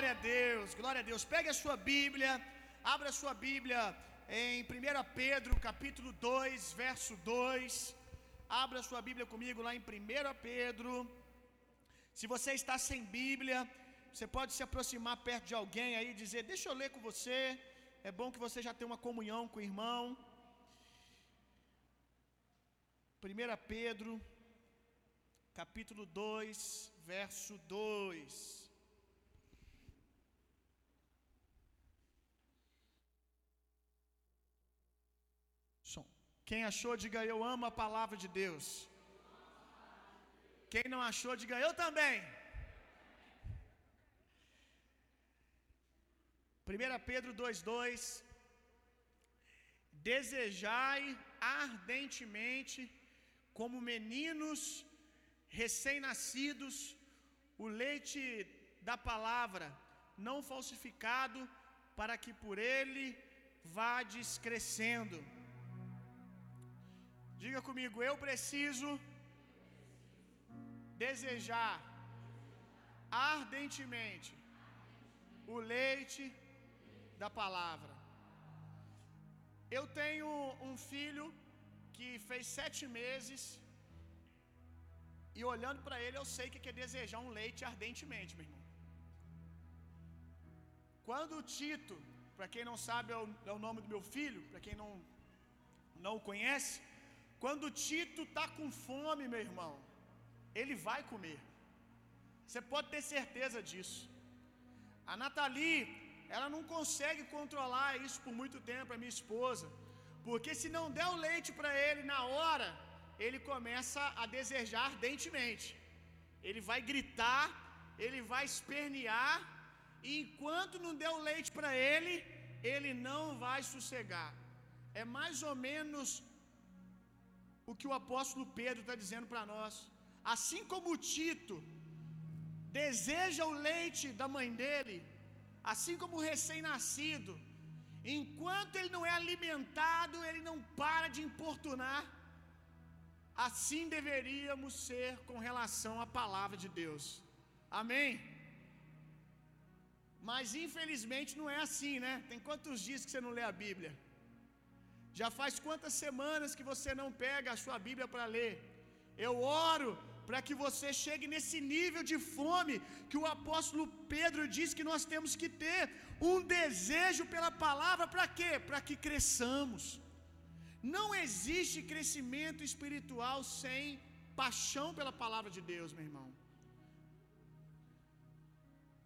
Glória a Deus, glória a Deus. Pegue a sua Bíblia, abra a sua Bíblia em 1 Pedro, capítulo 2, verso 2. Abra a sua Bíblia comigo lá em 1 Pedro. Se você está sem Bíblia, você pode se aproximar perto de alguém aí e dizer: Deixa eu ler com você. É bom que você já tenha uma comunhão com o irmão. 1 Pedro, capítulo 2, verso 2. Quem achou, diga eu amo a palavra de Deus. Quem não achou, diga eu também. 1 Pedro 2,2 Desejai ardentemente, como meninos recém-nascidos, o leite da palavra, não falsificado, para que por ele vades crescendo. Diga comigo, eu preciso desejar ardentemente o leite da palavra. Eu tenho um filho que fez sete meses e olhando para ele eu sei que quer desejar um leite ardentemente, meu irmão. Quando o Tito, para quem não sabe é o, é o nome do meu filho, para quem não não o conhece, quando Tito tá com fome, meu irmão, ele vai comer. Você pode ter certeza disso. A Nathalie, ela não consegue controlar isso por muito tempo, a minha esposa, porque se não der o leite para ele na hora, ele começa a desejar ardentemente. Ele vai gritar, ele vai espernear, e enquanto não der o leite para ele, ele não vai sossegar. É mais ou menos o que o apóstolo Pedro está dizendo para nós. Assim como Tito deseja o leite da mãe dele, assim como o recém-nascido, enquanto ele não é alimentado, ele não para de importunar. Assim deveríamos ser com relação à palavra de Deus. Amém? Mas infelizmente não é assim, né? Tem quantos dias que você não lê a Bíblia? Já faz quantas semanas que você não pega a sua Bíblia para ler? Eu oro para que você chegue nesse nível de fome que o apóstolo Pedro diz que nós temos que ter um desejo pela palavra, para quê? Para que cresçamos. Não existe crescimento espiritual sem paixão pela palavra de Deus, meu irmão.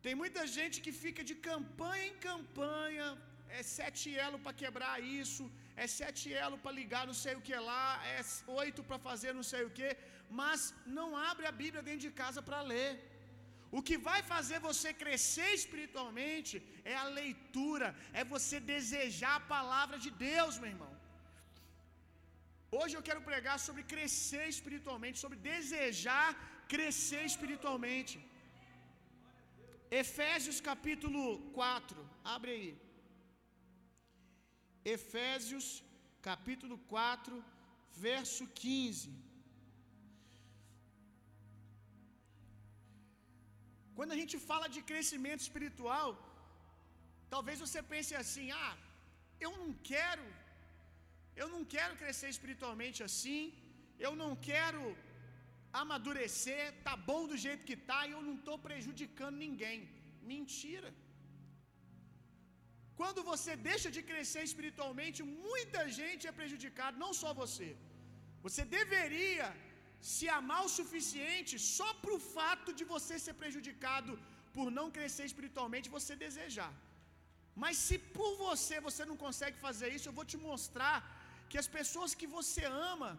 Tem muita gente que fica de campanha em campanha, é sete elo para quebrar isso, é sete elo para ligar não sei o que lá, é oito para fazer não sei o que, mas não abre a Bíblia dentro de casa para ler. O que vai fazer você crescer espiritualmente é a leitura, é você desejar a palavra de Deus, meu irmão. Hoje eu quero pregar sobre crescer espiritualmente, sobre desejar crescer espiritualmente. Efésios capítulo 4, abre aí. Efésios capítulo 4, verso 15. Quando a gente fala de crescimento espiritual, talvez você pense assim: "Ah, eu não quero eu não quero crescer espiritualmente assim, eu não quero amadurecer, tá bom do jeito que tá e eu não estou prejudicando ninguém". Mentira. Quando você deixa de crescer espiritualmente, muita gente é prejudicada, não só você. Você deveria se amar o suficiente só para o fato de você ser prejudicado por não crescer espiritualmente, você desejar. Mas se por você você não consegue fazer isso, eu vou te mostrar que as pessoas que você ama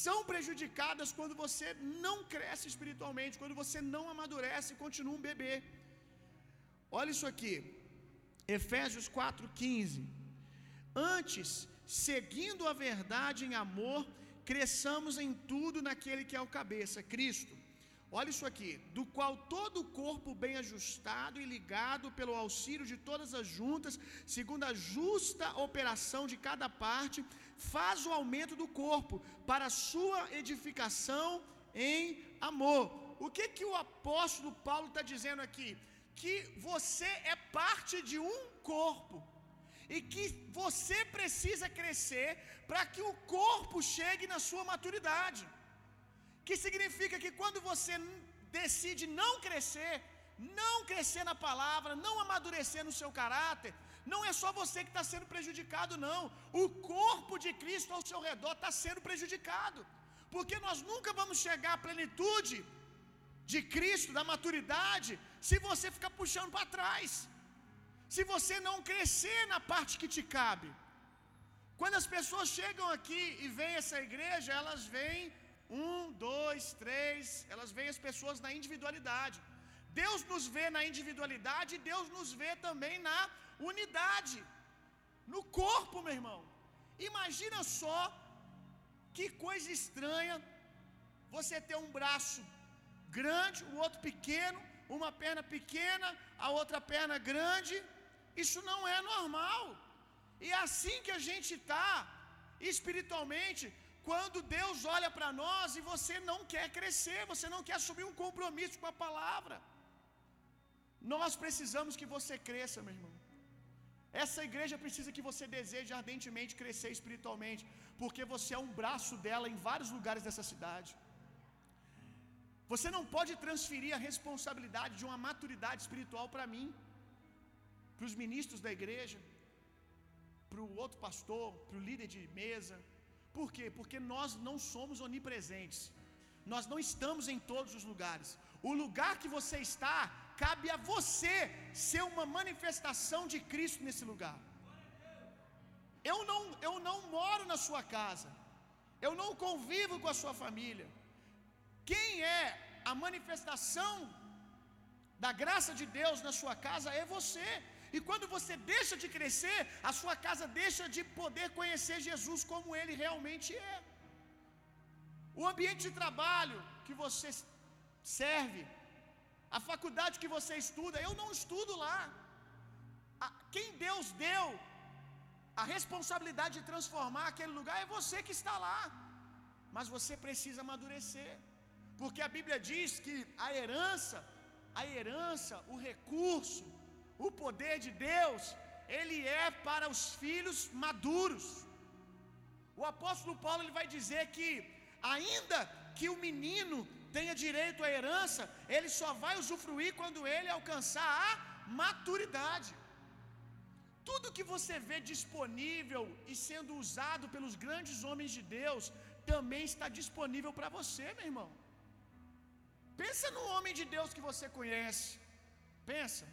são prejudicadas quando você não cresce espiritualmente, quando você não amadurece e continua um bebê. Olha isso aqui. Efésios 4:15. Antes, seguindo a verdade em amor, cresçamos em tudo naquele que é o cabeça, Cristo. Olha isso aqui, do qual todo o corpo bem ajustado e ligado pelo auxílio de todas as juntas, segundo a justa operação de cada parte, faz o aumento do corpo para sua edificação em amor. O que que o apóstolo Paulo está dizendo aqui? Que você é parte de um corpo e que você precisa crescer para que o corpo chegue na sua maturidade. Que significa que quando você decide não crescer, não crescer na palavra, não amadurecer no seu caráter, não é só você que está sendo prejudicado, não. O corpo de Cristo ao seu redor está sendo prejudicado. Porque nós nunca vamos chegar à plenitude de Cristo, da maturidade, se você ficar puxando para trás. Se você não crescer na parte que te cabe. Quando as pessoas chegam aqui e vêm essa igreja, elas vêm um, dois, três, elas veem as pessoas na individualidade. Deus nos vê na individualidade e Deus nos vê também na unidade, no corpo, meu irmão. Imagina só que coisa estranha você ter um braço grande, o outro pequeno, uma perna pequena, a outra perna grande. Isso não é normal. E é assim que a gente está espiritualmente, quando Deus olha para nós e você não quer crescer, você não quer assumir um compromisso com a palavra. Nós precisamos que você cresça, meu irmão. Essa igreja precisa que você deseje ardentemente crescer espiritualmente, porque você é um braço dela em vários lugares dessa cidade. Você não pode transferir a responsabilidade de uma maturidade espiritual para mim, para os ministros da igreja, para o outro pastor, para o líder de mesa. Por quê? Porque nós não somos onipresentes. Nós não estamos em todos os lugares. O lugar que você está, cabe a você ser uma manifestação de Cristo nesse lugar. Eu não, eu não moro na sua casa. Eu não convivo com a sua família. Quem é a manifestação da graça de Deus na sua casa é você. E quando você deixa de crescer, a sua casa deixa de poder conhecer Jesus como ele realmente é. O ambiente de trabalho que você serve, a faculdade que você estuda, eu não estudo lá. Quem Deus deu a responsabilidade de transformar aquele lugar é você que está lá. Mas você precisa amadurecer. Porque a Bíblia diz que a herança, a herança, o recurso, o poder de Deus, ele é para os filhos maduros. O apóstolo Paulo ele vai dizer que ainda que o menino tenha direito à herança, ele só vai usufruir quando ele alcançar a maturidade. Tudo que você vê disponível e sendo usado pelos grandes homens de Deus, também está disponível para você, meu irmão. Pensa no homem de Deus que você conhece. Pensa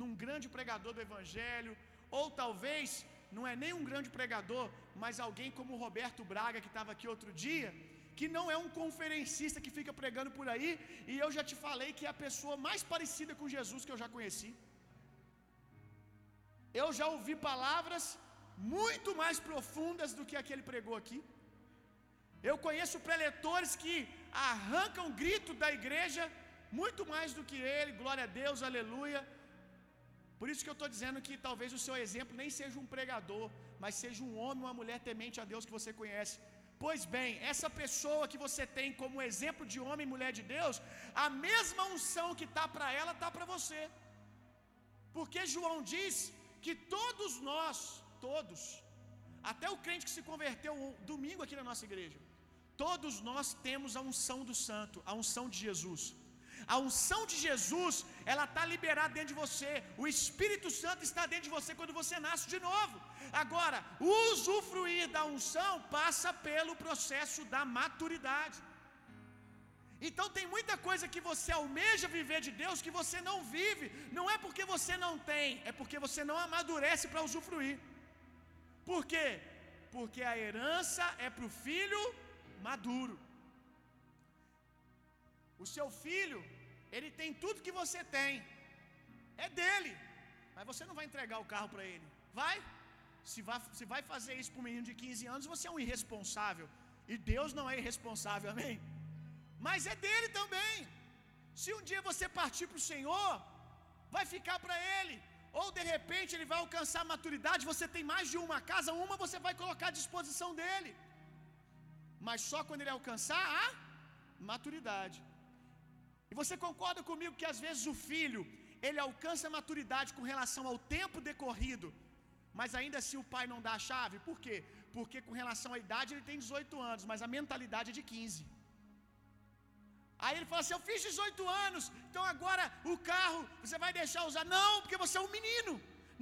num grande pregador do evangelho, ou talvez não é nem um grande pregador, mas alguém como Roberto Braga que estava aqui outro dia, que não é um conferencista que fica pregando por aí, e eu já te falei que é a pessoa mais parecida com Jesus que eu já conheci. Eu já ouvi palavras muito mais profundas do que aquele pregou aqui. Eu conheço preletores que arrancam grito da igreja muito mais do que ele, glória a Deus, aleluia. Por isso que eu estou dizendo que talvez o seu exemplo nem seja um pregador, mas seja um homem uma mulher temente a Deus que você conhece. Pois bem, essa pessoa que você tem como exemplo de homem e mulher de Deus, a mesma unção que está para ela, está para você. Porque João diz que todos nós, todos, até o crente que se converteu domingo aqui na nossa igreja, todos nós temos a unção do santo, a unção de Jesus. A unção de Jesus, ela está liberada dentro de você. O Espírito Santo está dentro de você quando você nasce de novo. Agora, usufruir da unção passa pelo processo da maturidade. Então tem muita coisa que você almeja viver de Deus que você não vive. Não é porque você não tem, é porque você não amadurece para usufruir. Por quê? Porque a herança é para o filho maduro. O seu filho, ele tem tudo que você tem. É dele. Mas você não vai entregar o carro para ele. Vai? Se vai, se vai fazer isso para um menino de 15 anos, você é um irresponsável. E Deus não é irresponsável, amém? Mas é dele também. Se um dia você partir para o Senhor, vai ficar para ele. Ou de repente ele vai alcançar maturidade, você tem mais de uma casa, uma você vai colocar à disposição dele. Mas só quando ele alcançar a maturidade. E você concorda comigo que às vezes o filho, ele alcança a maturidade com relação ao tempo decorrido, mas ainda assim o pai não dá a chave. Por quê? Porque com relação à idade ele tem 18 anos, mas a mentalidade é de 15. Aí ele fala assim: Eu fiz 18 anos, então agora o carro você vai deixar usar? Não, porque você é um menino.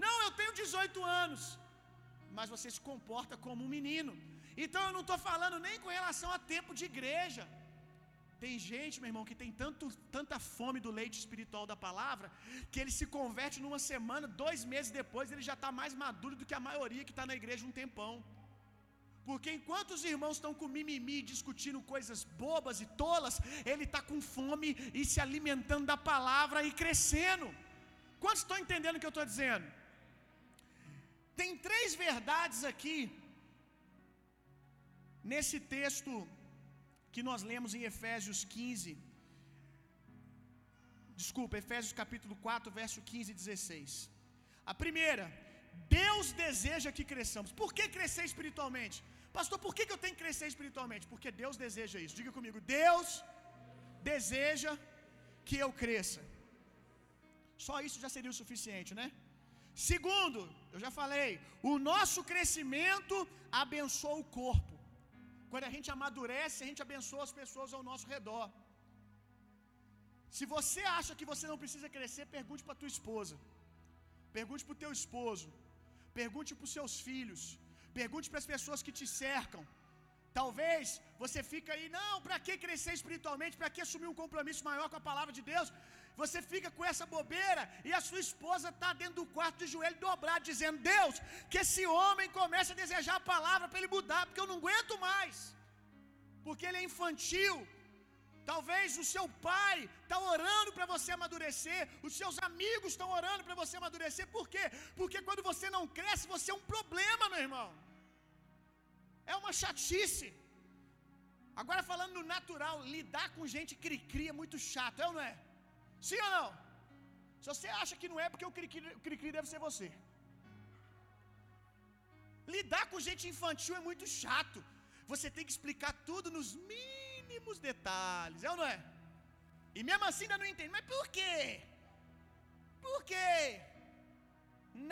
Não, eu tenho 18 anos. Mas você se comporta como um menino. Então eu não estou falando nem com relação a tempo de igreja. Tem gente, meu irmão, que tem tanto, tanta fome do leite espiritual da palavra, que ele se converte numa semana, dois meses depois, ele já está mais maduro do que a maioria que está na igreja um tempão. Porque enquanto os irmãos estão com mimimi, discutindo coisas bobas e tolas, ele está com fome e se alimentando da palavra e crescendo. Quantos estão entendendo o que eu estou dizendo? Tem três verdades aqui, nesse texto que nós lemos em Efésios 15. Desculpa, Efésios capítulo 4, verso 15 e 16. A primeira, Deus deseja que cresçamos. Por que crescer espiritualmente? Pastor, por que, eu tenho que crescer espiritualmente? Porque Deus deseja isso. Diga comigo, Deus deseja que eu cresça. Só isso já seria o suficiente, né? Segundo, eu já falei, o nosso crescimento abençoa o corpo. Quando a gente amadurece, a gente abençoa as pessoas ao nosso redor. Se você acha que você não precisa crescer, pergunte para tua esposa. Pergunte para o teu esposo. Pergunte para os seus filhos. Pergunte para as pessoas que te cercam. Talvez você fica aí, não, para que crescer espiritualmente? Para que assumir um compromisso maior com a palavra de Deus? Você fica com essa bobeira e a sua esposa está dentro do quarto de joelho dobrado, dizendo: Deus, que esse homem comece a desejar a palavra para ele mudar, porque eu não aguento mais, porque ele é infantil. Talvez o seu pai está orando para você amadurecer, os seus amigos estão orando para você amadurecer, por quê? Porque quando você não cresce, você é um problema, meu irmão. É uma chatice. Agora falando no natural, lidar com gente cri-cri é muito chato, é ou não é? Sim ou não? Se você acha que não é, porque o cri-cri deve ser você. Lidar com gente infantil é muito chato. Você tem que explicar tudo nos mínimos detalhes, é ou não é? E mesmo assim ainda não entende. Mas por quê? Por quê?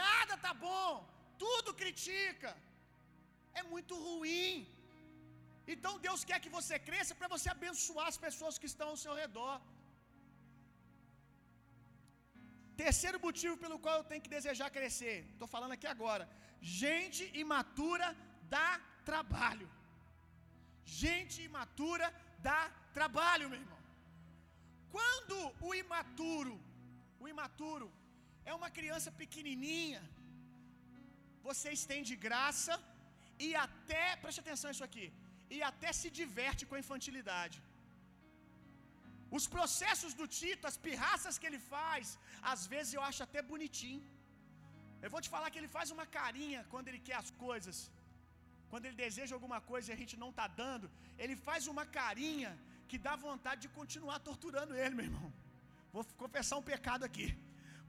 Nada tá bom, tudo critica. É muito ruim. Então Deus quer que você cresça para você abençoar as pessoas que estão ao seu redor. Terceiro motivo pelo qual eu tenho que desejar crescer. Estou falando aqui agora. Gente imatura dá trabalho. Gente imatura dá trabalho, meu irmão. Quando o imaturo, o imaturo é uma criança pequenininha, você estende graça e até, preste atenção nisso aqui, e até se diverte com a infantilidade. Os processos do Tito, as pirraças que ele faz, às vezes eu acho até bonitinho. Eu vou te falar que ele faz uma carinha quando ele quer as coisas. Quando ele deseja alguma coisa e a gente não está dando, ele faz uma carinha que dá vontade de continuar torturando ele, meu irmão. Vou confessar um pecado aqui.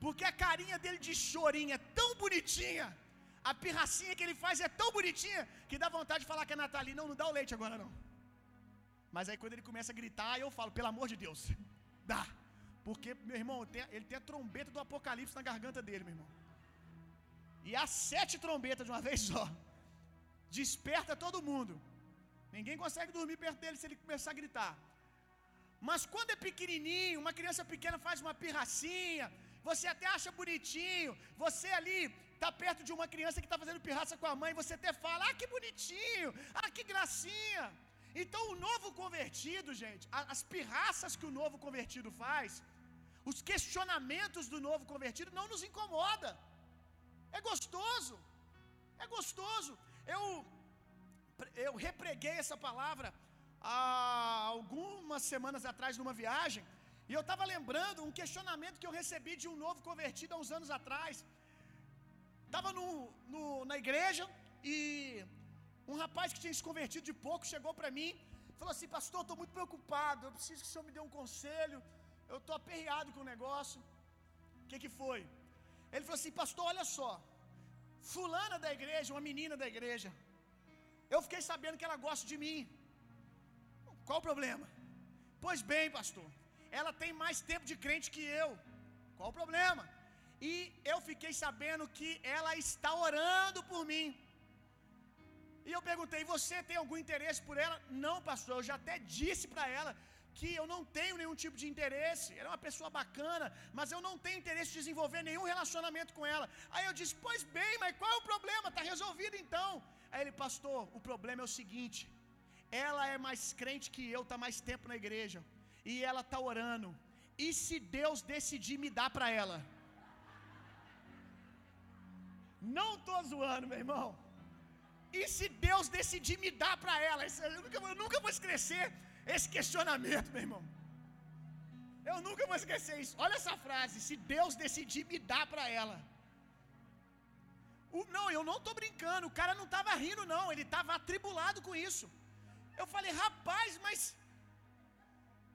Porque a carinha dele de chorinha é tão bonitinha, a pirracinha que ele faz é tão bonitinha, que dá vontade de falar que é Nathalie. Não, não dá o leite agora não. Mas aí quando ele começa a gritar, eu falo, pelo amor de Deus, dá. Porque, meu irmão, ele tem a trombeta do apocalipse na garganta dele, meu irmão. E as sete trombetas de uma vez só. Desperta todo mundo. Ninguém consegue dormir perto dele se ele começar a gritar. Mas quando é pequenininho, uma criança pequena faz uma pirracinha, você até acha bonitinho. Você ali está perto de uma criança que está fazendo pirraça com a mãe, você até fala: ah, que bonitinho, ah, que gracinha. Então o novo convertido, gente, as pirraças que o novo convertido faz, os questionamentos do novo convertido não nos incomoda. É gostoso. É gostoso. Eu eu repreguei essa palavra há algumas semanas atrás numa viagem, e eu estava lembrando um questionamento que eu recebi de um novo convertido há uns anos atrás. Estava no, no, na igreja e um rapaz que tinha se convertido de pouco chegou para mim falou assim: Pastor, estou muito preocupado. Eu preciso que o senhor me dê um conselho. Eu estou aperreado com o negócio. O que, que foi? Ele falou assim: Pastor, olha só. Fulana da igreja, uma menina da igreja, eu fiquei sabendo que ela gosta de mim. Qual o problema? Pois bem, pastor, ela tem mais tempo de crente que eu. Qual o problema? E eu fiquei sabendo que ela está orando por mim. E eu perguntei: Você tem algum interesse por ela? Não, pastor. Eu já até disse para ela que eu não tenho nenhum tipo de interesse. Ela é uma pessoa bacana, mas eu não tenho interesse de desenvolver nenhum relacionamento com ela. Aí eu disse: Pois bem, mas qual é o problema? Está resolvido então. Aí ele, pastor, o problema é o seguinte: ela é mais crente que eu, está mais tempo na igreja, e ela está orando. E se Deus decidir me dar para ela? Não estou zoando, meu irmão. E se Deus decidir me dar para ela? Eu nunca, eu nunca vou esquecer esse questionamento, meu irmão. Eu nunca vou esquecer isso. Olha essa frase: se Deus decidir me dar para ela. O, não, eu não estou brincando. O cara não estava rindo, não. Ele estava atribulado com isso. Eu falei, rapaz, mas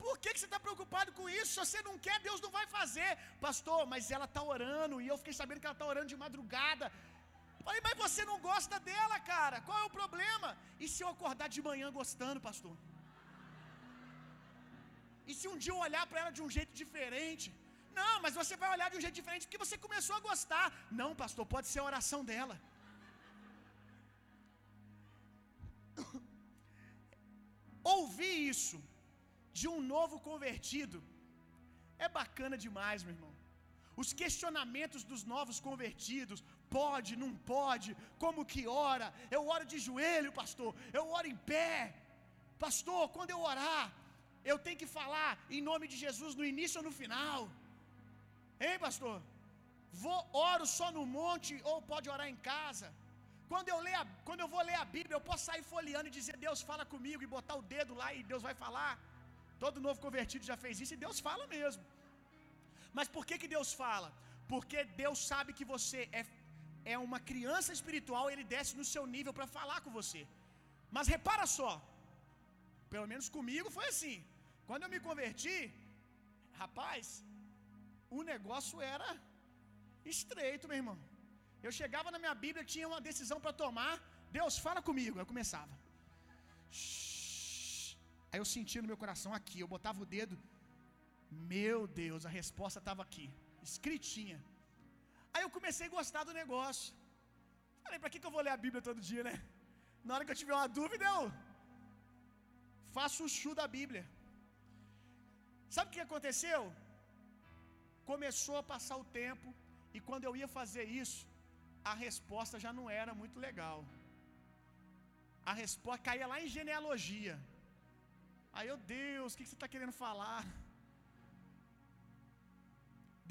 por que, que você está preocupado com isso? Se você não quer, Deus não vai fazer. Pastor, mas ela está orando. E eu fiquei sabendo que ela está orando de madrugada. Falei, mas você não gosta dela, cara. Qual é o problema? E se eu acordar de manhã gostando, pastor? E se um dia eu olhar para ela de um jeito diferente? Não, mas você vai olhar de um jeito diferente porque você começou a gostar. Não, pastor, pode ser a oração dela. Ouvir isso de um novo convertido é bacana demais, meu irmão. Os questionamentos dos novos convertidos, pode, não pode, como que ora? Eu oro de joelho, pastor. Eu oro em pé. Pastor, quando eu orar, eu tenho que falar em nome de Jesus no início ou no final? Hein, pastor? Vou oro só no monte ou pode orar em casa? Quando eu, leio a, quando eu vou ler a Bíblia, eu posso sair folheando e dizer Deus fala comigo e botar o dedo lá e Deus vai falar. Todo novo convertido já fez isso e Deus fala mesmo. Mas por que, que Deus fala? Porque Deus sabe que você é, é uma criança espiritual, ele desce no seu nível para falar com você. Mas repara só, pelo menos comigo foi assim. Quando eu me converti, rapaz, o negócio era estreito, meu irmão. Eu chegava na minha Bíblia, tinha uma decisão para tomar. Deus, fala comigo. Eu começava. Aí eu sentia no meu coração aqui. Eu botava o dedo. Meu Deus, a resposta estava aqui, escritinha. Aí eu comecei a gostar do negócio. Falei, para que, que eu vou ler a Bíblia todo dia, né? Na hora que eu tiver uma dúvida, eu faço o chu da Bíblia. Sabe o que aconteceu? Começou a passar o tempo, e quando eu ia fazer isso, a resposta já não era muito legal. A resposta caía lá em genealogia. Aí eu, Deus, o que você está querendo falar?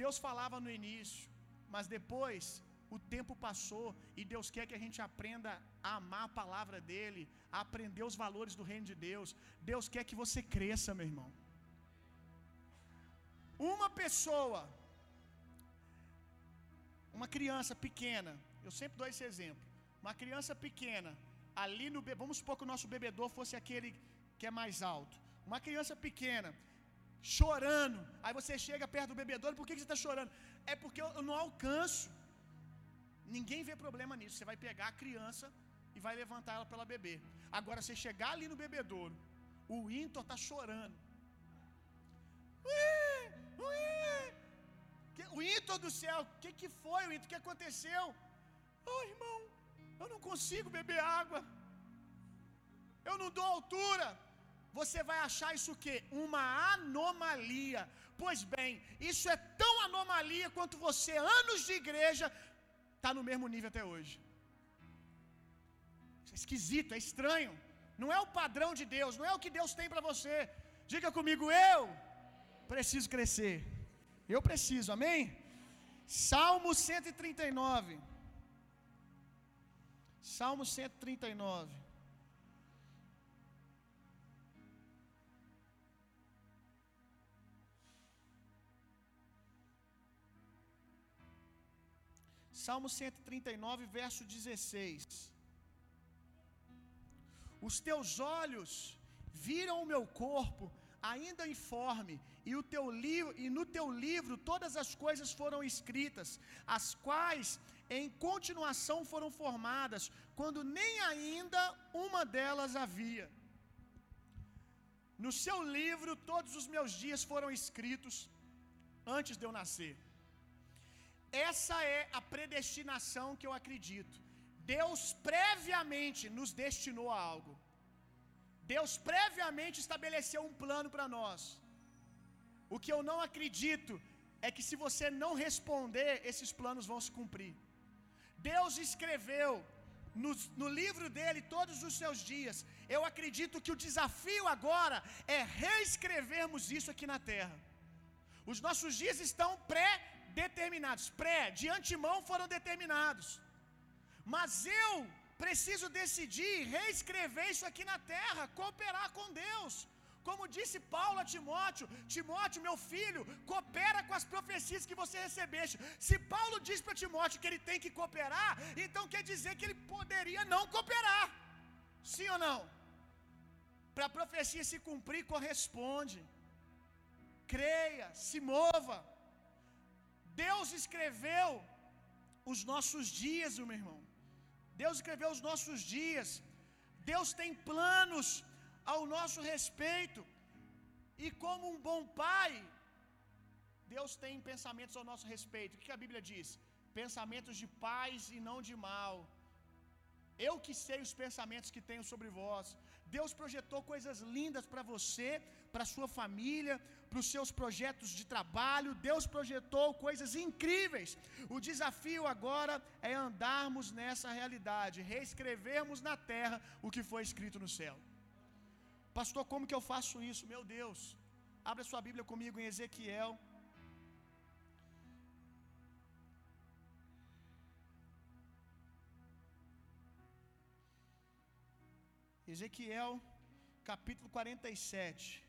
Deus falava no início, mas depois o tempo passou e Deus quer que a gente aprenda a amar a palavra dEle, a aprender os valores do reino de Deus. Deus quer que você cresça, meu irmão. Uma pessoa uma criança pequena, eu sempre dou esse exemplo. Uma criança pequena, ali no vamos supor que o nosso bebedor fosse aquele que é mais alto. Uma criança pequena, chorando. Aí você chega perto do bebedouro, por que você está chorando? É porque eu não alcanço. Ninguém vê problema nisso. Você vai pegar a criança e vai levantar ela para ela beber. Agora, você chegar ali no bebedouro, o Intor está chorando. Ué, ué, o Íntor do céu, o que, que foi, o Íntor? O que aconteceu? Oh, irmão, eu não consigo beber água. Eu não dou altura. Você vai achar isso o quê? Uma anomalia. Pois bem, isso é tão anomalia quanto você, anos de igreja, está no mesmo nível até hoje. É esquisito, é estranho. Não é o padrão de Deus, não é o que Deus tem para você. Diga comigo, eu preciso crescer. Eu preciso, amém? Salmo 139. Salmo 139. Salmo 139, verso 16. Os teus olhos viram o meu corpo ainda informe, e, o teu livro, e no teu livro todas as coisas foram escritas, as quais em continuação foram formadas, quando nem ainda uma delas havia. No seu livro todos os meus dias foram escritos antes de eu nascer. Essa é a predestinação que eu acredito. Deus previamente nos destinou a algo. Deus previamente estabeleceu um plano para nós. O que eu não acredito é que se você não responder, esses planos vão se cumprir. Deus escreveu no, no, livro dele todos os seus dias. Eu acredito que o desafio agora é reescrevermos isso aqui na terra. Os nossos dias estão pré-determinados, pré, de antemão foram determinados. Mas eu preciso decidir reescrever isso aqui na terra, cooperar com Deus. Como disse Paulo a Timóteo: Timóteo, meu filho, coopera com as profecias que você recebeste. Se Paulo diz para Timóteo que ele tem que cooperar, então quer dizer que ele poderia não cooperar. Sim ou não? Para a profecia se cumprir, corresponde. Creia, se mova. Deus escreveu os nossos dias, meu irmão. Deus escreveu os nossos dias. Deus tem planos ao nosso respeito. E como um bom pai, Deus tem pensamentos ao nosso respeito. O que a Bíblia diz? Pensamentos de paz e não de mal. Eu que sei os pensamentos que tenho sobre vós. Deus projetou coisas lindas para você, para sua família, para os seus projetos de trabalho. Deus projetou coisas incríveis. O desafio agora é andarmos nessa realidade, reescrevermos na terra o que foi escrito no céu. Pastor, como que eu faço isso? Meu Deus. Abra sua Bíblia comigo em Ezequiel. Ezequiel, capítulo 47.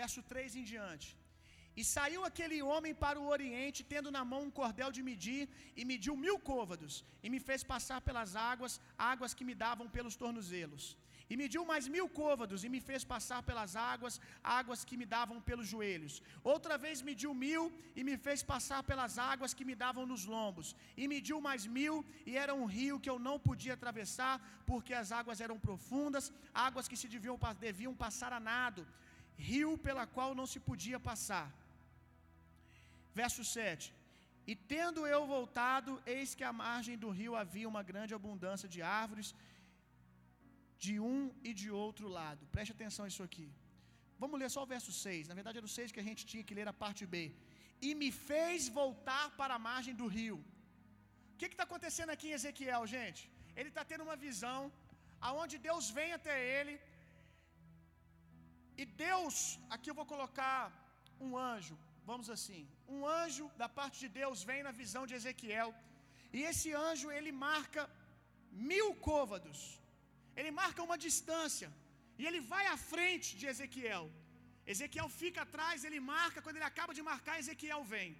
Verso 3 em diante. E saiu aquele homem para o oriente, tendo na mão um cordel de medir, e mediu mil côvados, e me fez passar pelas águas, águas que me davam pelos tornozelos. E mediu mais mil côvados, e me fez passar pelas águas, águas que me davam pelos joelhos. Outra vez mediu mil, e me fez passar pelas águas que me davam nos lombos. E mediu mais mil, e era um rio que eu não podia atravessar, porque as águas eram profundas, águas que se deviam, deviam passar a nado rio pela qual não se podia passar. Verso 7: E tendo eu voltado, eis que à margem do rio havia uma grande abundância de árvores, de um e de outro lado. Preste atenção a isso aqui. Vamos ler só o verso 6. Na verdade, era o 6 que a gente tinha que ler a parte B. E me fez voltar para a margem do rio. O que está acontecendo aqui em Ezequiel, gente? Ele está tendo uma visão aonde Deus vem até ele e Deus, aqui eu vou colocar um anjo, vamos assim, um anjo da parte de Deus vem na visão de Ezequiel, e esse anjo ele marca mil côvados, ele marca uma distância, e ele vai à frente de Ezequiel. Ezequiel fica atrás, ele marca, quando ele acaba de marcar, Ezequiel vem.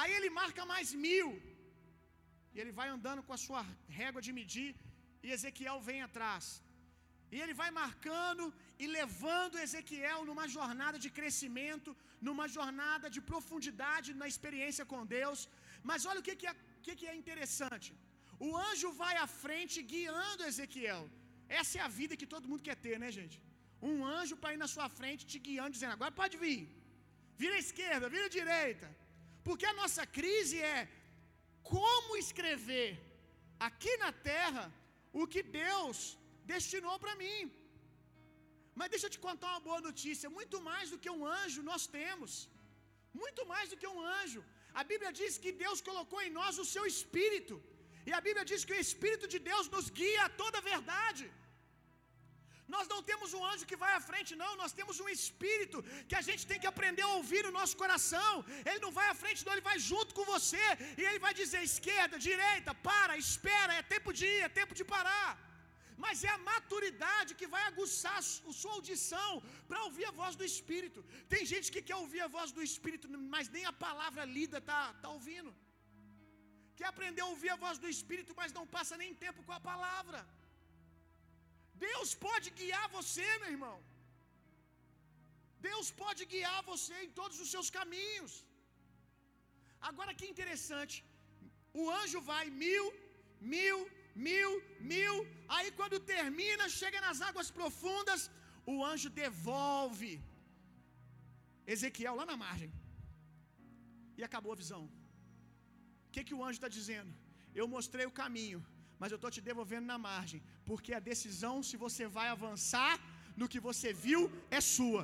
Aí ele marca mais mil, e ele vai andando com a sua régua de medir, e Ezequiel vem atrás. E ele vai marcando e levando Ezequiel numa jornada de crescimento, numa jornada de profundidade na experiência com Deus. Mas olha o que, que, é, que, que é interessante: o anjo vai à frente guiando Ezequiel. Essa é a vida que todo mundo quer ter, né, gente? Um anjo para ir na sua frente te guiando, dizendo: agora pode vir, vira à esquerda, vira à direita. Porque a nossa crise é como escrever aqui na terra o que Deus destinou para mim. Mas deixa eu te contar uma boa notícia: muito mais do que um anjo nós temos, muito mais do que um anjo. A Bíblia diz que Deus colocou em nós o seu espírito, e a Bíblia diz que o Espírito de Deus nos guia a toda a verdade. Nós não temos um anjo que vai à frente, não. Nós temos um espírito que a gente tem que aprender a ouvir no nosso coração. Ele não vai à frente, não, ele vai junto com você. E ele vai dizer: esquerda, direita, para, espera, é tempo de ir, é tempo de parar mas é a maturidade que vai aguçar a sua audição para ouvir a voz do Espírito. Tem gente que quer ouvir a voz do Espírito, mas nem a palavra lida está tá ouvindo. Quer aprender a ouvir a voz do Espírito, mas não passa nem tempo com a palavra. Deus pode guiar você, meu irmão. Deus pode guiar você em todos os seus caminhos. Agora que interessante, o anjo vai mil, mil, mil, mil. Aí quando termina, chega nas águas profundas, o anjo devolve Ezequiel lá na margem. E acabou a visão. O que, que o anjo está dizendo? Eu mostrei o caminho, mas eu estou te devolvendo na margem, porque a decisão se você vai avançar no que você viu é sua.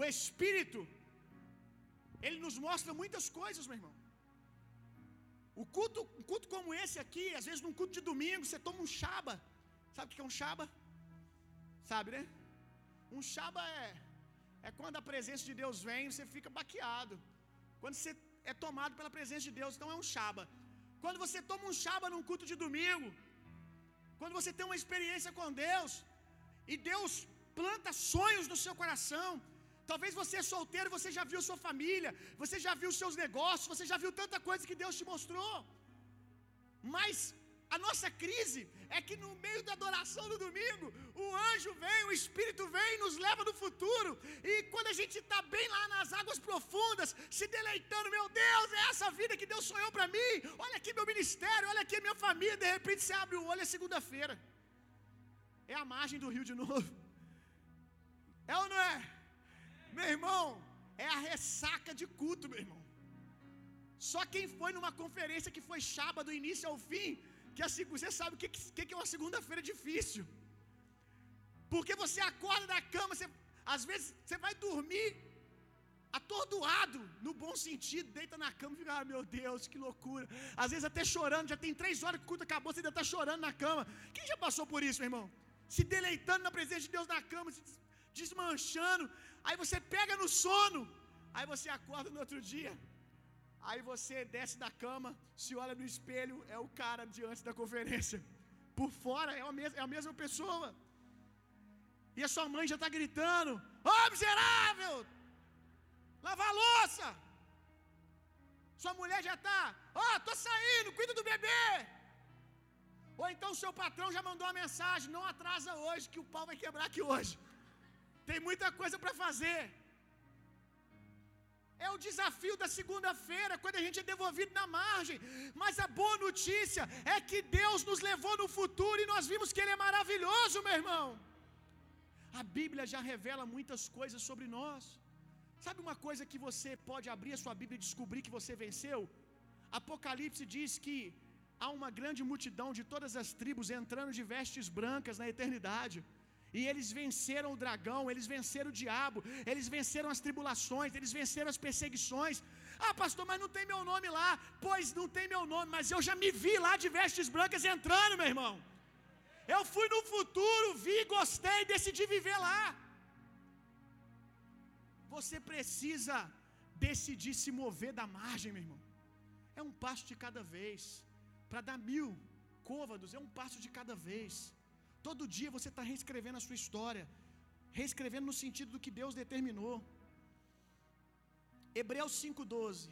O Espírito, ele nos mostra muitas coisas, meu irmão. O culto, um culto como esse aqui, às vezes num culto de domingo, você toma um chaba. Sabe o que é um chaba? Sabe, né? Um chaba é é quando a presença de Deus vem, você fica baqueado. Quando você é tomado pela presença de Deus, então é um chaba. Quando você toma um chaba num culto de domingo, quando você tem uma experiência com Deus, e Deus planta sonhos no seu coração. Talvez você é solteiro, você já viu sua família, você já viu seus negócios, você já viu tanta coisa que Deus te mostrou. Mas a nossa crise é que no meio da adoração do domingo, o anjo vem, o Espírito vem e nos leva no futuro. E quando a gente está bem lá nas águas profundas, se deleitando, meu Deus, é essa vida que Deus sonhou para mim. Olha aqui meu ministério, olha aqui minha família. De repente você abre o olho, é segunda-feira. É a margem do rio de novo. É ou não é? Meu irmão, é a ressaca de culto, meu irmão. Só quem foi numa conferência que foi chaba do início ao fim que assim, você sabe o que, que, é uma segunda-feira difícil. Porque você acorda da cama, você, às vezes você vai dormir atordoado, no bom sentido, deita na cama e fica, ah, meu Deus, que loucura. Às vezes até chorando, já tem três horas que o culto acabou, você ainda está chorando na cama. Quem já passou por isso, meu irmão? Se deleitando na presença de Deus na cama, se desmanchando. Aí você pega no sono, aí você acorda no outro dia. Aí você desce da cama, se olha no espelho, é o cara diante da conferência. Por fora é a mesma, é a mesma pessoa. E a sua mãe já está gritando: Ô oh, miserável! Lava a louça! Sua mulher já está: Ó, oh, tô saindo, cuida do bebê! Ou então seu patrão já mandou uma mensagem: Não atrasa hoje, que o pau vai quebrar aqui hoje. Tem muita coisa para fazer. É o desafio da segunda-feira, quando a gente é devolvido na margem. Mas a boa notícia é que Deus nos levou no futuro e nós vimos que Ele é maravilhoso, meu irmão. A Bíblia já revela muitas coisas sobre nós. Sabe uma coisa que você pode abrir a sua Bíblia e descobrir que você venceu? Apocalipse diz que há uma grande multidão de todas as tribos entrando de vestes brancas na eternidade. E eles venceram o dragão, eles venceram o diabo, eles venceram as tribulações, eles venceram as perseguições. Ah, pastor, mas não tem meu nome lá. Pois não tem meu nome, mas eu já me vi lá de vestes brancas entrando, meu irmão. Eu fui no futuro, vi, gostei, decidi viver lá. Você precisa decidir se mover da margem, meu irmão. É um passo de cada vez. Para dar mil côvados, é um passo de cada vez. Todo dia você está reescrevendo a sua história, reescrevendo no sentido do que Deus determinou. Hebreus 5,12.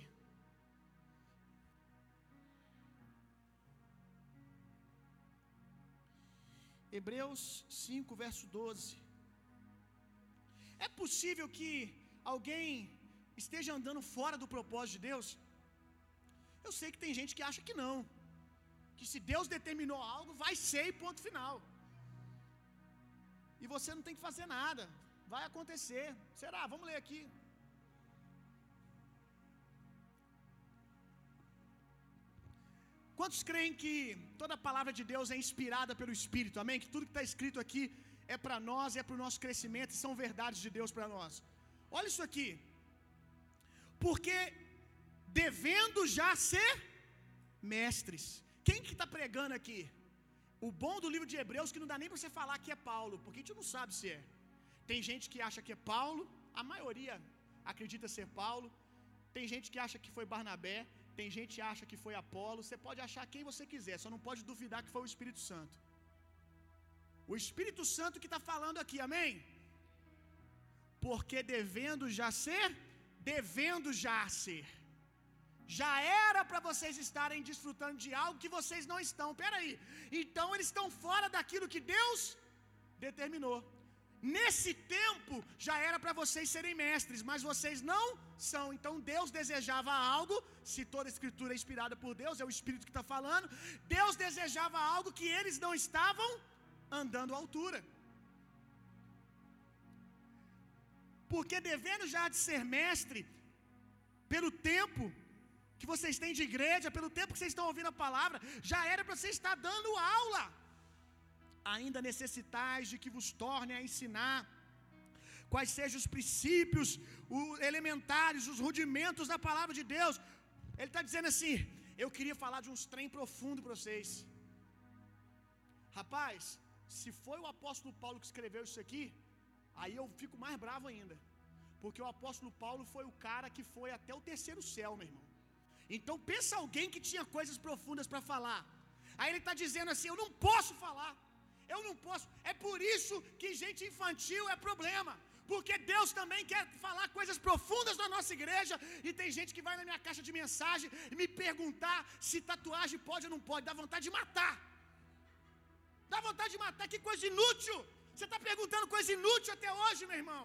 Hebreus 5, verso 12. É possível que alguém esteja andando fora do propósito de Deus? Eu sei que tem gente que acha que não. Que se Deus determinou algo, vai ser e ponto final. E você não tem que fazer nada. Vai acontecer. Será? Vamos ler aqui. Quantos creem que toda a palavra de Deus é inspirada pelo Espírito? Amém? Que tudo que está escrito aqui é para nós, é para o nosso crescimento e são verdades de Deus para nós. Olha isso aqui. Porque devendo já ser mestres. Quem que está pregando aqui? O bom do livro de Hebreus que não dá nem para você falar que é Paulo, porque a gente não sabe se é. Tem gente que acha que é Paulo, a maioria acredita ser Paulo. Tem gente que acha que foi Barnabé, tem gente que acha que foi Apolo. Você pode achar quem você quiser, só não pode duvidar que foi o Espírito Santo. O Espírito Santo que está falando aqui, amém? Porque devendo já ser, devendo já ser. Já era para vocês estarem desfrutando de algo que vocês não estão. Peraí. Então eles estão fora daquilo que Deus determinou. Nesse tempo já era para vocês serem mestres, mas vocês não são. Então Deus desejava algo, se toda escritura é inspirada por Deus, é o Espírito que está falando. Deus desejava algo que eles não estavam andando à altura. Porque devendo já de ser mestre, pelo tempo que vocês têm de igreja, pelo tempo que vocês estão ouvindo a palavra, já era para você estar dando aula. Ainda necessitais de que vos torne a ensinar quais sejam os princípios os elementares, os rudimentos da palavra de Deus. Ele está dizendo assim: Eu queria falar de uns trem profundo para vocês. Rapaz, se foi o apóstolo Paulo que escreveu isso aqui, aí eu fico mais bravo ainda. Porque o apóstolo Paulo foi o cara que foi até o terceiro céu, meu irmão. Então pensa alguém que tinha coisas profundas para falar. Aí ele está dizendo assim: Eu não posso falar. Eu não posso. É por isso que gente infantil é problema. Porque Deus também quer falar coisas profundas na nossa igreja. E tem gente que vai na minha caixa de mensagem e me perguntar se tatuagem pode ou não pode. Dá vontade de matar. Dá vontade de matar. Que coisa inútil. Você está perguntando coisa inútil até hoje, meu irmão.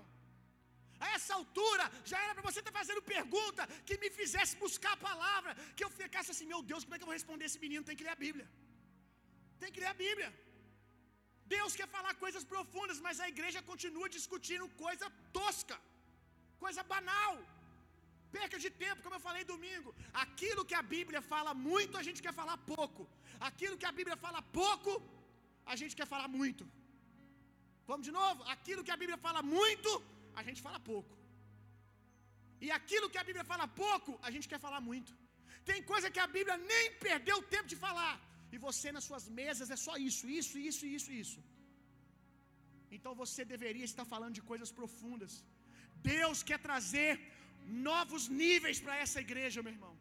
A essa altura, já era para você estar tá fazendo pergunta que me fizesse buscar a palavra. Que eu ficasse assim, meu Deus, como é que eu vou responder esse menino? Tem que ler a Bíblia. Tem que ler a Bíblia. Deus quer falar coisas profundas, mas a igreja continua discutindo coisa tosca, coisa banal. Perca de tempo, como eu falei domingo. Aquilo que a Bíblia fala muito, a gente quer falar pouco. Aquilo que a Bíblia fala pouco, a gente quer falar muito. Vamos de novo? Aquilo que a Bíblia fala muito, a gente fala pouco. E aquilo que a Bíblia fala pouco, a gente quer falar muito. Tem coisa que a Bíblia nem perdeu tempo de falar. E você nas suas mesas é só isso, isso, isso, isso, isso. Então você deveria estar falando de coisas profundas. Deus quer trazer novos níveis para essa igreja, meu irmão.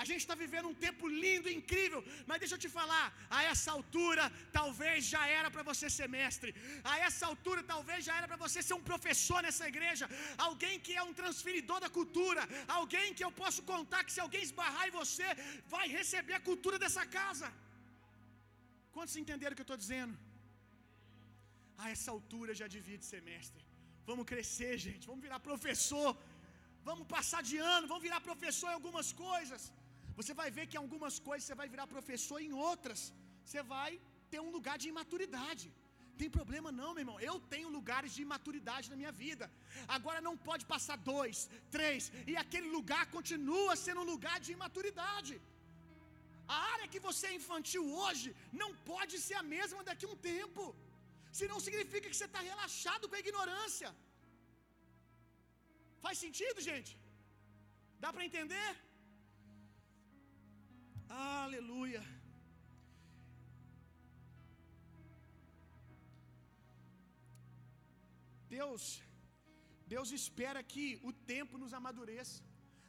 A gente está vivendo um tempo lindo, incrível, mas deixa eu te falar, a essa altura talvez já era para você ser mestre, a essa altura talvez já era para você ser um professor nessa igreja, alguém que é um transferidor da cultura, alguém que eu posso contar que se alguém esbarrar em você, vai receber a cultura dessa casa. Quantos entenderam o que eu estou dizendo? A essa altura já devia de ser mestre. Vamos crescer, gente. Vamos virar professor. Vamos passar de ano. Vamos virar professor em algumas coisas. Você vai ver que em algumas coisas você vai virar professor, em outras você vai ter um lugar de imaturidade. Tem problema não, meu irmão. Eu tenho lugares de imaturidade na minha vida. Agora não pode passar dois, três, e aquele lugar continua sendo um lugar de imaturidade. A área que você é infantil hoje não pode ser a mesma daqui a um tempo. Se não significa que você está relaxado com a ignorância. Faz sentido, gente? Dá para entender? Aleluia. Deus, Deus espera que o tempo nos amadureça.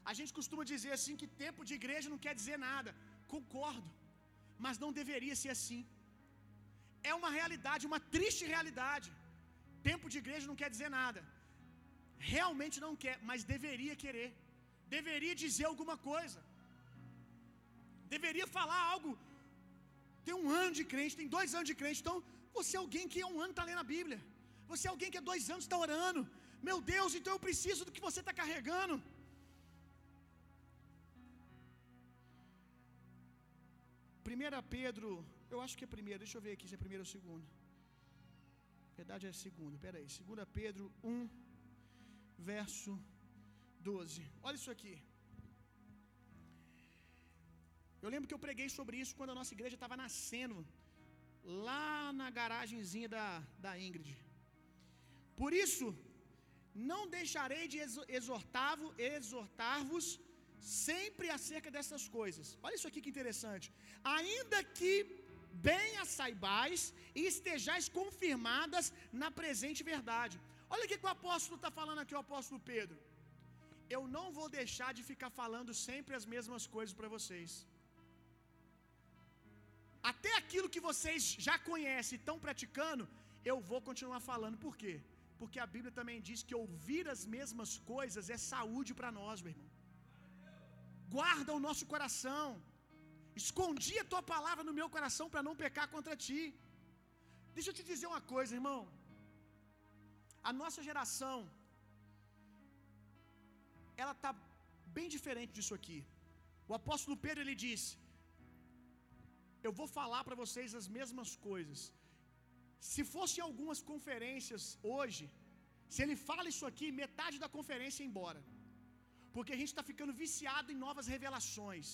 A gente costuma dizer assim que tempo de igreja não quer dizer nada. Concordo, mas não deveria ser assim. É uma realidade, uma triste realidade. Tempo de igreja não quer dizer nada. Realmente não quer, mas deveria querer. Deveria dizer alguma coisa. Deveria falar algo. Tem um ano de crente, tem dois anos de crente. Então, você é alguém que há um ano está lendo a Bíblia. Você é alguém que há dois anos está orando. Meu Deus, então eu preciso do que você está carregando. 1 Pedro, eu acho que é primeiro, deixa eu ver aqui se é primeiro ou segundo. verdade é segundo, peraí. 2 Pedro 1, verso 12. Olha isso aqui. Eu lembro que eu preguei sobre isso quando a nossa igreja estava nascendo, lá na garagenzinha da, da Ingrid. Por isso, não deixarei de exortar-vos exortar sempre acerca dessas coisas. Olha isso aqui que interessante. Ainda que bem a saibais e estejais confirmadas na presente verdade. Olha o que o apóstolo está falando aqui, o apóstolo Pedro. Eu não vou deixar de ficar falando sempre as mesmas coisas para vocês. Até aquilo que vocês já conhecem e estão praticando, eu vou continuar falando. Por quê? Porque a Bíblia também diz que ouvir as mesmas coisas é saúde para nós, meu irmão guarda o nosso coração. Escondi a tua palavra no meu coração para não pecar contra ti. Deixa eu te dizer uma coisa, irmão. A nossa geração ela tá bem diferente disso aqui. O apóstolo Pedro ele disse: Eu vou falar para vocês as mesmas coisas. Se fosse algumas conferências hoje, se ele fala isso aqui, metade da conferência é embora. Porque a gente está ficando viciado em novas revelações.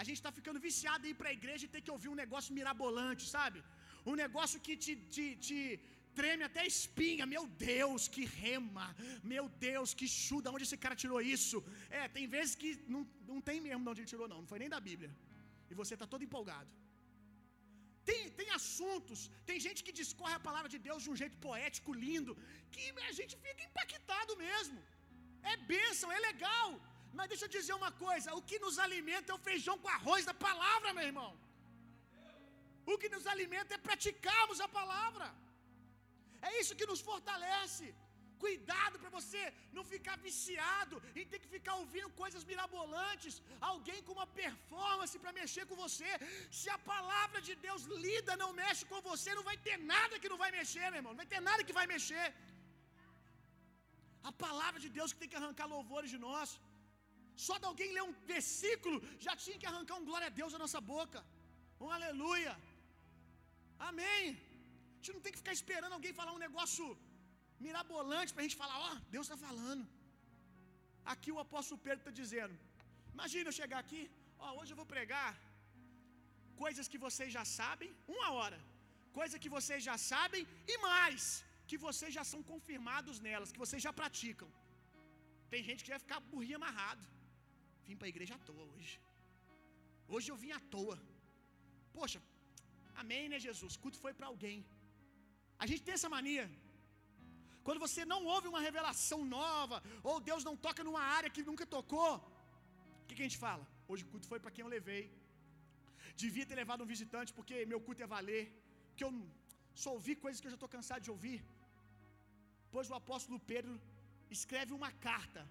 A gente está ficando viciado em ir para a igreja e ter que ouvir um negócio mirabolante, sabe? Um negócio que te, te, te treme até espinha. Meu Deus, que rema. Meu Deus, que chuda. Onde esse cara tirou isso? É, tem vezes que não, não tem mesmo de onde ele tirou, não. Não foi nem da Bíblia. E você está todo empolgado. Tem, tem assuntos, tem gente que discorre a palavra de Deus de um jeito poético, lindo, que a gente fica impactado mesmo. É bênção, é legal. Mas deixa eu dizer uma coisa: o que nos alimenta é o feijão com arroz da palavra, meu irmão. O que nos alimenta é praticarmos a palavra. É isso que nos fortalece. Cuidado para você não ficar viciado e ter que ficar ouvindo coisas mirabolantes, alguém com uma performance para mexer com você. Se a palavra de Deus lida não mexe com você, não vai ter nada que não vai mexer, meu irmão. Não vai ter nada que vai mexer. A palavra de Deus que tem que arrancar louvores de nós. Só de alguém ler um versículo já tinha que arrancar um glória a Deus da nossa boca. Um aleluia. Amém. A gente não tem que ficar esperando alguém falar um negócio mirabolante para a gente falar: Ó, Deus está falando. Aqui o apóstolo Pedro está dizendo: Imagina eu chegar aqui, ó, hoje eu vou pregar coisas que vocês já sabem, uma hora, coisa que vocês já sabem e mais, que vocês já são confirmados nelas, que vocês já praticam. Tem gente que vai ficar burrinho amarrado. Vim para a igreja à toa hoje. Hoje eu vim à toa. Poxa, amém, né, Jesus? Culto foi para alguém. A gente tem essa mania. Quando você não ouve uma revelação nova, ou Deus não toca numa área que nunca tocou, o que, que a gente fala? Hoje o culto foi para quem eu levei. Devia ter levado um visitante, porque meu culto é valer. Porque eu só ouvi coisas que eu já estou cansado de ouvir. Pois o apóstolo Pedro escreve uma carta.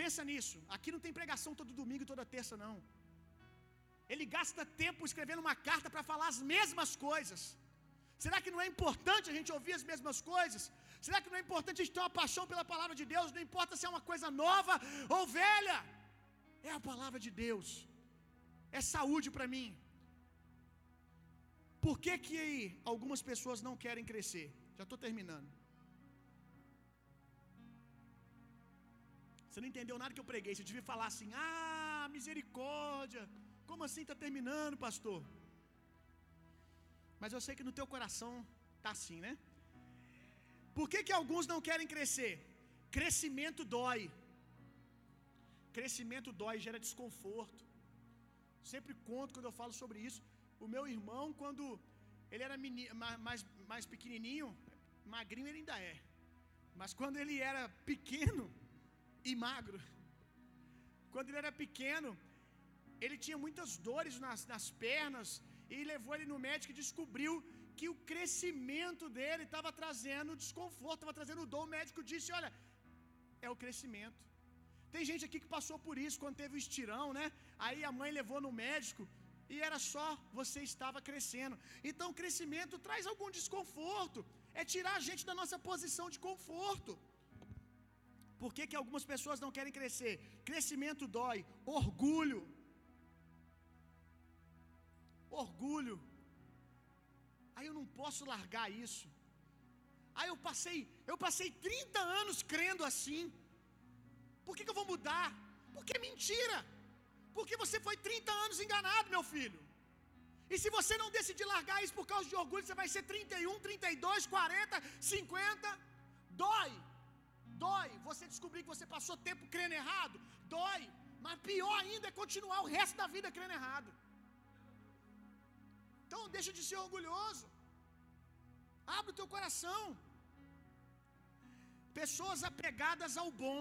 Pensa nisso. Aqui não tem pregação todo domingo e toda terça, não. Ele gasta tempo escrevendo uma carta para falar as mesmas coisas. Será que não é importante a gente ouvir as mesmas coisas? Será que não é importante a gente ter uma paixão pela palavra de Deus? Não importa se é uma coisa nova ou velha, é a palavra de Deus, é saúde para mim. Por que, que algumas pessoas não querem crescer? Já estou terminando. Você não entendeu nada que eu preguei. Você devia falar assim: Ah, misericórdia. Como assim está terminando, pastor? Mas eu sei que no teu coração tá assim, né? Por que, que alguns não querem crescer? Crescimento dói. Crescimento dói, gera desconforto. Sempre conto quando eu falo sobre isso. O meu irmão, quando ele era mais, mais pequenininho, magrinho ele ainda é. Mas quando ele era pequeno e magro, quando ele era pequeno, ele tinha muitas dores nas, nas pernas, e levou ele no médico e descobriu que o crescimento dele estava trazendo desconforto, estava trazendo dor. O médico disse: Olha, é o crescimento. Tem gente aqui que passou por isso quando teve o estirão, né? Aí a mãe levou no médico e era só você estava crescendo. Então, crescimento traz algum desconforto, é tirar a gente da nossa posição de conforto. Por que, que algumas pessoas não querem crescer? Crescimento dói, orgulho. Orgulho. Aí eu não posso largar isso. Aí eu passei, eu passei 30 anos crendo assim. Por que, que eu vou mudar? Porque é mentira. Porque você foi 30 anos enganado, meu filho. E se você não decidir largar isso por causa de orgulho, você vai ser 31, 32, 40, 50. Dói. Dói. Você descobrir que você passou tempo crendo errado. Dói. Mas pior ainda é continuar o resto da vida crendo errado. Então deixa de ser orgulhoso. Abre o teu coração. Pessoas apegadas ao bom.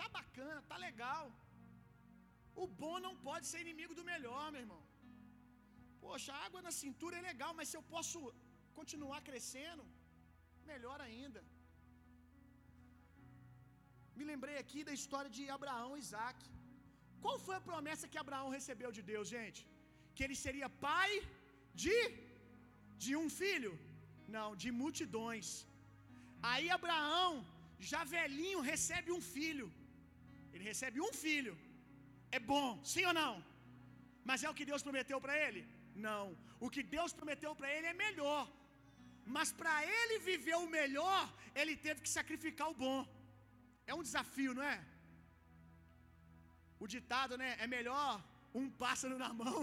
Tá bacana, tá legal. O bom não pode ser inimigo do melhor, meu irmão. Poxa, água na cintura é legal, mas se eu posso continuar crescendo, melhor ainda. Me lembrei aqui da história de Abraão e Isaac. Qual foi a promessa que Abraão recebeu de Deus, gente? Que ele seria pai de de um filho? Não, de multidões. Aí Abraão, já velhinho, recebe um filho. Ele recebe um filho. É bom, sim ou não? Mas é o que Deus prometeu para ele? Não. O que Deus prometeu para ele é melhor. Mas para ele viver o melhor, ele teve que sacrificar o bom. É um desafio, não é? O ditado, né? É melhor um pássaro na mão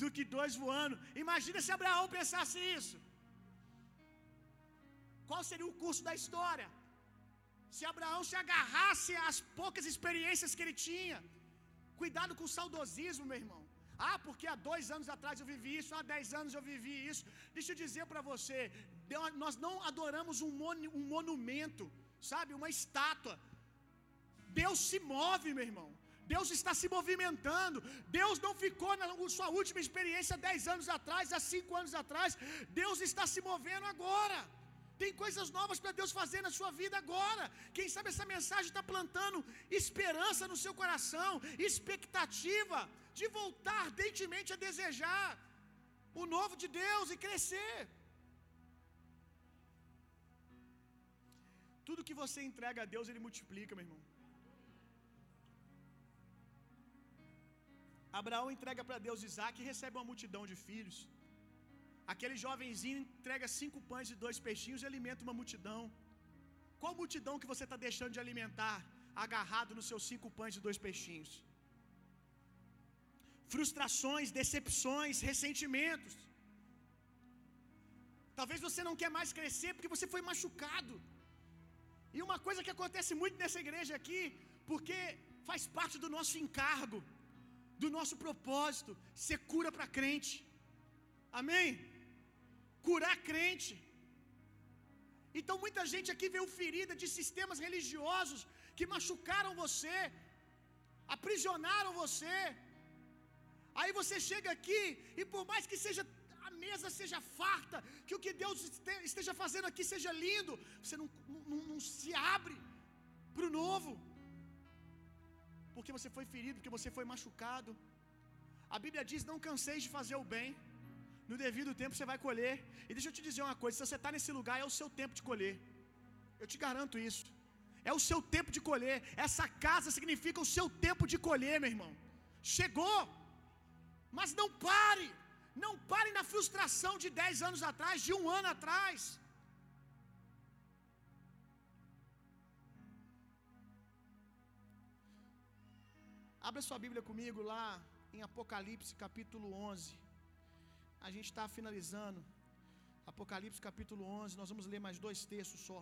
do que dois voando. Imagina se Abraão pensasse isso. Qual seria o curso da história? Se Abraão se agarrasse às poucas experiências que ele tinha. Cuidado com o saudosismo, meu irmão. Ah, porque há dois anos atrás eu vivi isso, há dez anos eu vivi isso. Deixa eu dizer para você, nós não adoramos um, um monumento, sabe, uma estátua. Deus se move, meu irmão. Deus está se movimentando. Deus não ficou na sua última experiência dez anos atrás, há cinco anos atrás. Deus está se movendo agora. Tem coisas novas para Deus fazer na sua vida agora. Quem sabe essa mensagem está plantando esperança no seu coração, expectativa de voltar ardentemente a desejar o novo de Deus e crescer. Tudo que você entrega a Deus, Ele multiplica, meu irmão. Abraão entrega para Deus Isaac e recebe uma multidão de filhos. Aquele jovenzinho entrega cinco pães e dois peixinhos e alimenta uma multidão. Qual multidão que você está deixando de alimentar, agarrado nos seus cinco pães e dois peixinhos? Frustrações, decepções, ressentimentos. Talvez você não quer mais crescer porque você foi machucado. E uma coisa que acontece muito nessa igreja aqui, porque faz parte do nosso encargo, do nosso propósito, ser cura para crente. Amém? Curar crente. Então muita gente aqui veio ferida de sistemas religiosos que machucaram você, aprisionaram você. Aí você chega aqui e por mais que seja a mesa seja farta, que o que Deus esteja fazendo aqui seja lindo, você não, não, não se abre para o novo, porque você foi ferido, porque você foi machucado. A Bíblia diz: Não canseis de fazer o bem, no devido tempo você vai colher. E deixa eu te dizer uma coisa: se você está nesse lugar, é o seu tempo de colher. Eu te garanto isso. É o seu tempo de colher. Essa casa significa o seu tempo de colher, meu irmão. Chegou. Mas não pare. Não pare na frustração de 10 anos atrás, de um ano atrás. Abra sua Bíblia comigo lá em Apocalipse capítulo 11. A gente está finalizando. Apocalipse capítulo 11. Nós vamos ler mais dois textos só.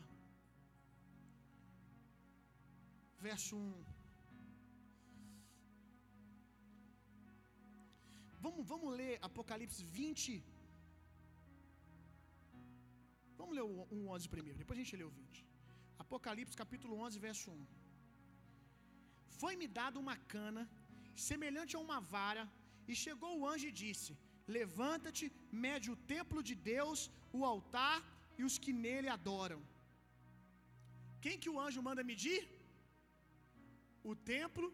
Verso 1. Vamos, vamos ler Apocalipse 20. Vamos ler o 11 primeiro, depois a gente lê o 20. Apocalipse capítulo 11, verso 1. Foi-me dado uma cana, semelhante a uma vara, e chegou o anjo e disse: Levanta-te, mede o templo de Deus, o altar e os que nele adoram. Quem que o anjo manda medir? O templo,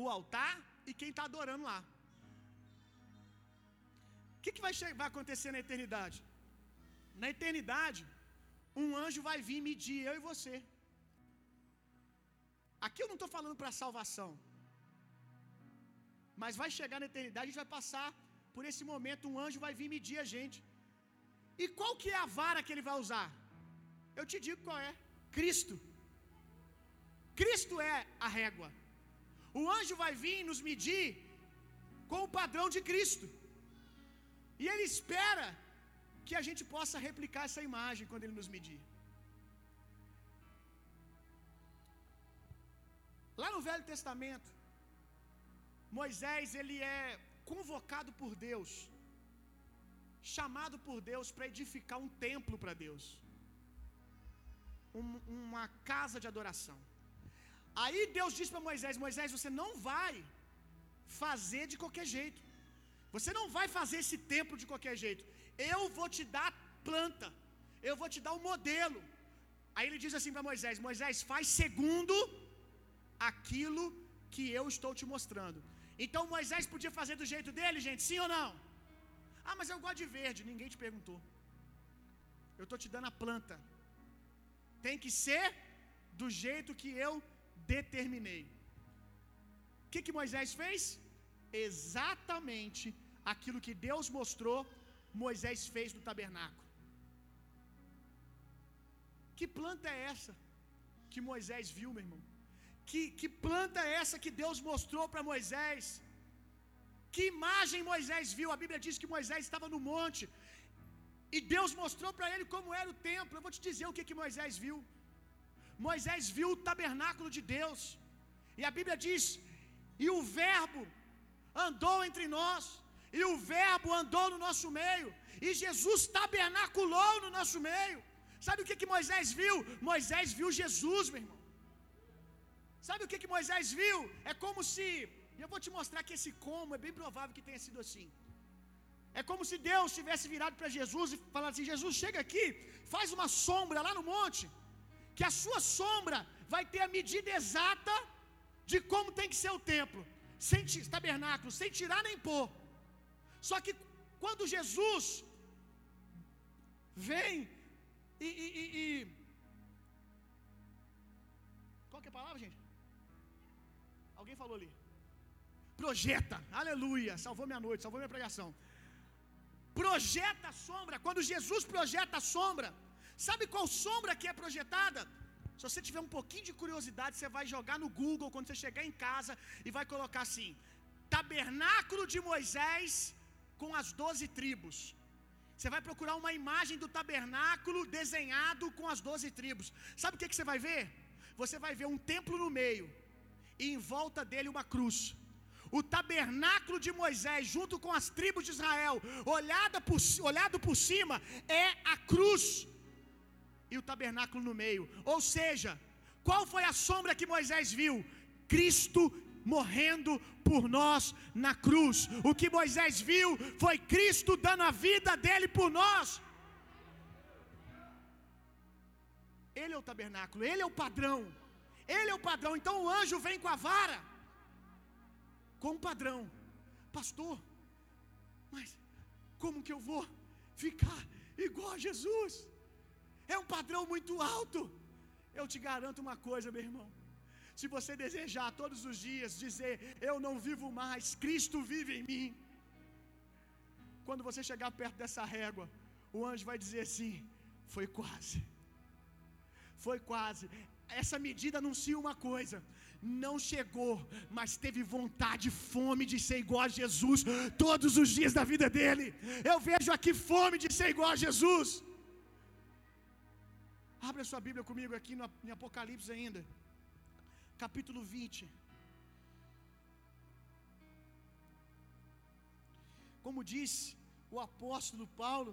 o altar e quem está adorando lá. O que, que vai, vai acontecer na eternidade? Na eternidade, um anjo vai vir medir eu e você. Aqui eu não estou falando para salvação. Mas vai chegar na eternidade, a gente vai passar por esse momento, um anjo vai vir medir a gente. E qual que é a vara que ele vai usar? Eu te digo qual é: Cristo. Cristo é a régua. O anjo vai vir nos medir com o padrão de Cristo. E ele espera que a gente possa replicar essa imagem quando ele nos medir. Lá no Velho Testamento, Moisés ele é convocado por Deus, chamado por Deus para edificar um templo para Deus, um, uma casa de adoração. Aí Deus diz para Moisés: Moisés, você não vai fazer de qualquer jeito. Você não vai fazer esse templo de qualquer jeito. Eu vou te dar planta. Eu vou te dar o um modelo. Aí ele diz assim para Moisés: Moisés, faz segundo aquilo que eu estou te mostrando. Então Moisés podia fazer do jeito dele, gente, sim ou não? Ah, mas eu gosto de verde. Ninguém te perguntou. Eu estou te dando a planta. Tem que ser do jeito que eu determinei. O que, que Moisés fez? Exatamente aquilo que Deus mostrou, Moisés fez no tabernáculo. Que planta é essa que Moisés viu, meu irmão? Que, que planta é essa que Deus mostrou para Moisés? Que imagem Moisés viu? A Bíblia diz que Moisés estava no monte e Deus mostrou para ele como era o templo. Eu vou te dizer o que, que Moisés viu. Moisés viu o tabernáculo de Deus, e a Bíblia diz: e o Verbo andou entre nós, e o Verbo andou no nosso meio, e Jesus tabernaculou no nosso meio. Sabe o que, que Moisés viu? Moisés viu Jesus, meu irmão. Sabe o que, que Moisés viu? É como se. Eu vou te mostrar que esse como é bem provável que tenha sido assim. É como se Deus tivesse virado para Jesus e falado assim: Jesus, chega aqui, faz uma sombra lá no monte, que a sua sombra vai ter a medida exata de como tem que ser o templo, sem tabernáculo, sem tirar nem pôr. Só que quando Jesus vem e, e, e, e... Qual que é a palavra, gente? Alguém falou ali. Projeta, aleluia, salvou minha noite, salvou minha pregação. Projeta a sombra, quando Jesus projeta a sombra, sabe qual sombra que é projetada? Se você tiver um pouquinho de curiosidade, você vai jogar no Google quando você chegar em casa e vai colocar assim: Tabernáculo de Moisés com as doze tribos. Você vai procurar uma imagem do tabernáculo desenhado com as doze tribos. Sabe o que, que você vai ver? Você vai ver um templo no meio e em volta dele uma cruz. O tabernáculo de Moisés, junto com as tribos de Israel, olhada por, olhado por cima, é a cruz e o tabernáculo no meio. Ou seja, qual foi a sombra que Moisés viu? Cristo morrendo por nós na cruz. O que Moisés viu foi Cristo dando a vida dele por nós. Ele é o tabernáculo, ele é o padrão. Ele é o padrão. Então o anjo vem com a vara, com o padrão. Pastor, mas como que eu vou ficar igual a Jesus? É um padrão muito alto. Eu te garanto uma coisa, meu irmão. Se você desejar todos os dias dizer, Eu não vivo mais, Cristo vive em mim. Quando você chegar perto dessa régua, o anjo vai dizer assim: Foi quase. Foi quase. Essa medida anuncia uma coisa. Não chegou, mas teve vontade, fome de ser igual a Jesus todos os dias da vida dele. Eu vejo aqui fome de ser igual a Jesus. Abra sua Bíblia comigo aqui no, em Apocalipse ainda, capítulo 20. Como disse o apóstolo Paulo,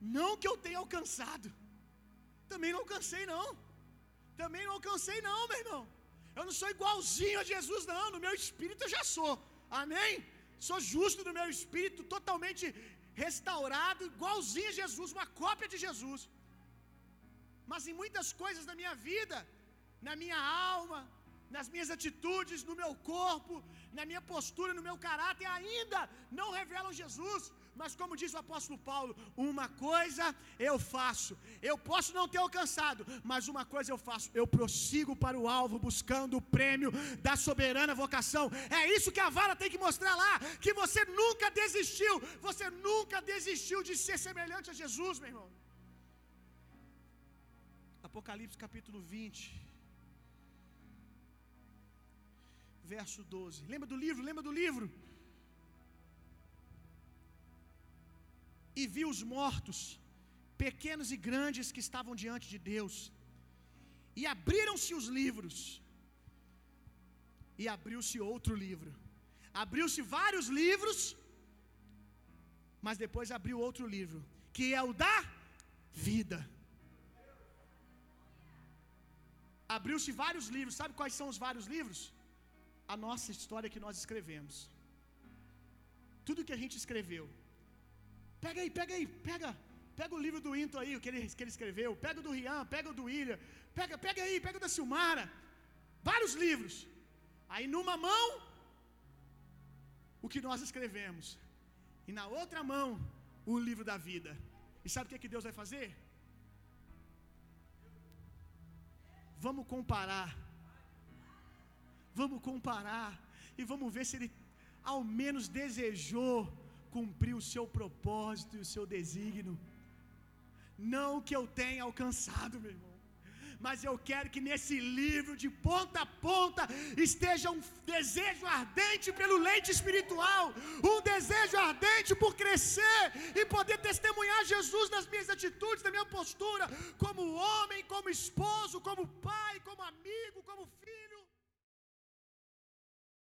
não que eu tenha alcançado, também não alcancei, não. Também não alcancei, não, meu irmão. Eu não sou igualzinho a Jesus, não. No meu espírito eu já sou. Amém? Sou justo no meu espírito, totalmente restaurado, igualzinho a Jesus, uma cópia de Jesus. Mas em muitas coisas da minha vida, na minha alma, nas minhas atitudes, no meu corpo, na minha postura, no meu caráter, ainda não revelam Jesus. Mas como diz o apóstolo Paulo, uma coisa eu faço. Eu posso não ter alcançado, mas uma coisa eu faço. Eu prossigo para o alvo buscando o prêmio da soberana vocação. É isso que a vara tem que mostrar lá, que você nunca desistiu. Você nunca desistiu de ser semelhante a Jesus, meu irmão. Apocalipse capítulo 20, verso 12. Lembra do livro? Lembra do livro? E vi os mortos, pequenos e grandes, que estavam diante de Deus, e abriram-se os livros, e abriu-se outro livro. Abriu-se vários livros, mas depois abriu outro livro, que é o da vida. abriu-se vários livros. Sabe quais são os vários livros? A nossa história que nós escrevemos. Tudo que a gente escreveu. Pega aí, pega aí, pega. Pega o livro do Into aí, o que ele, que ele escreveu. Pega o do Rian, pega o do William. Pega, pega aí, pega o da Silmara. Vários livros. Aí numa mão, o que nós escrevemos. E na outra mão, o livro da vida. E sabe o que, que Deus vai fazer? Vamos comparar. Vamos comparar e vamos ver se ele ao menos desejou cumprir o seu propósito e o seu desígnio. Não que eu tenha alcançado, meu irmão mas eu quero que nesse livro, de ponta a ponta, esteja um desejo ardente pelo leite espiritual, um desejo ardente por crescer e poder testemunhar Jesus nas minhas atitudes, na minha postura, como homem, como esposo, como pai, como amigo, como filho.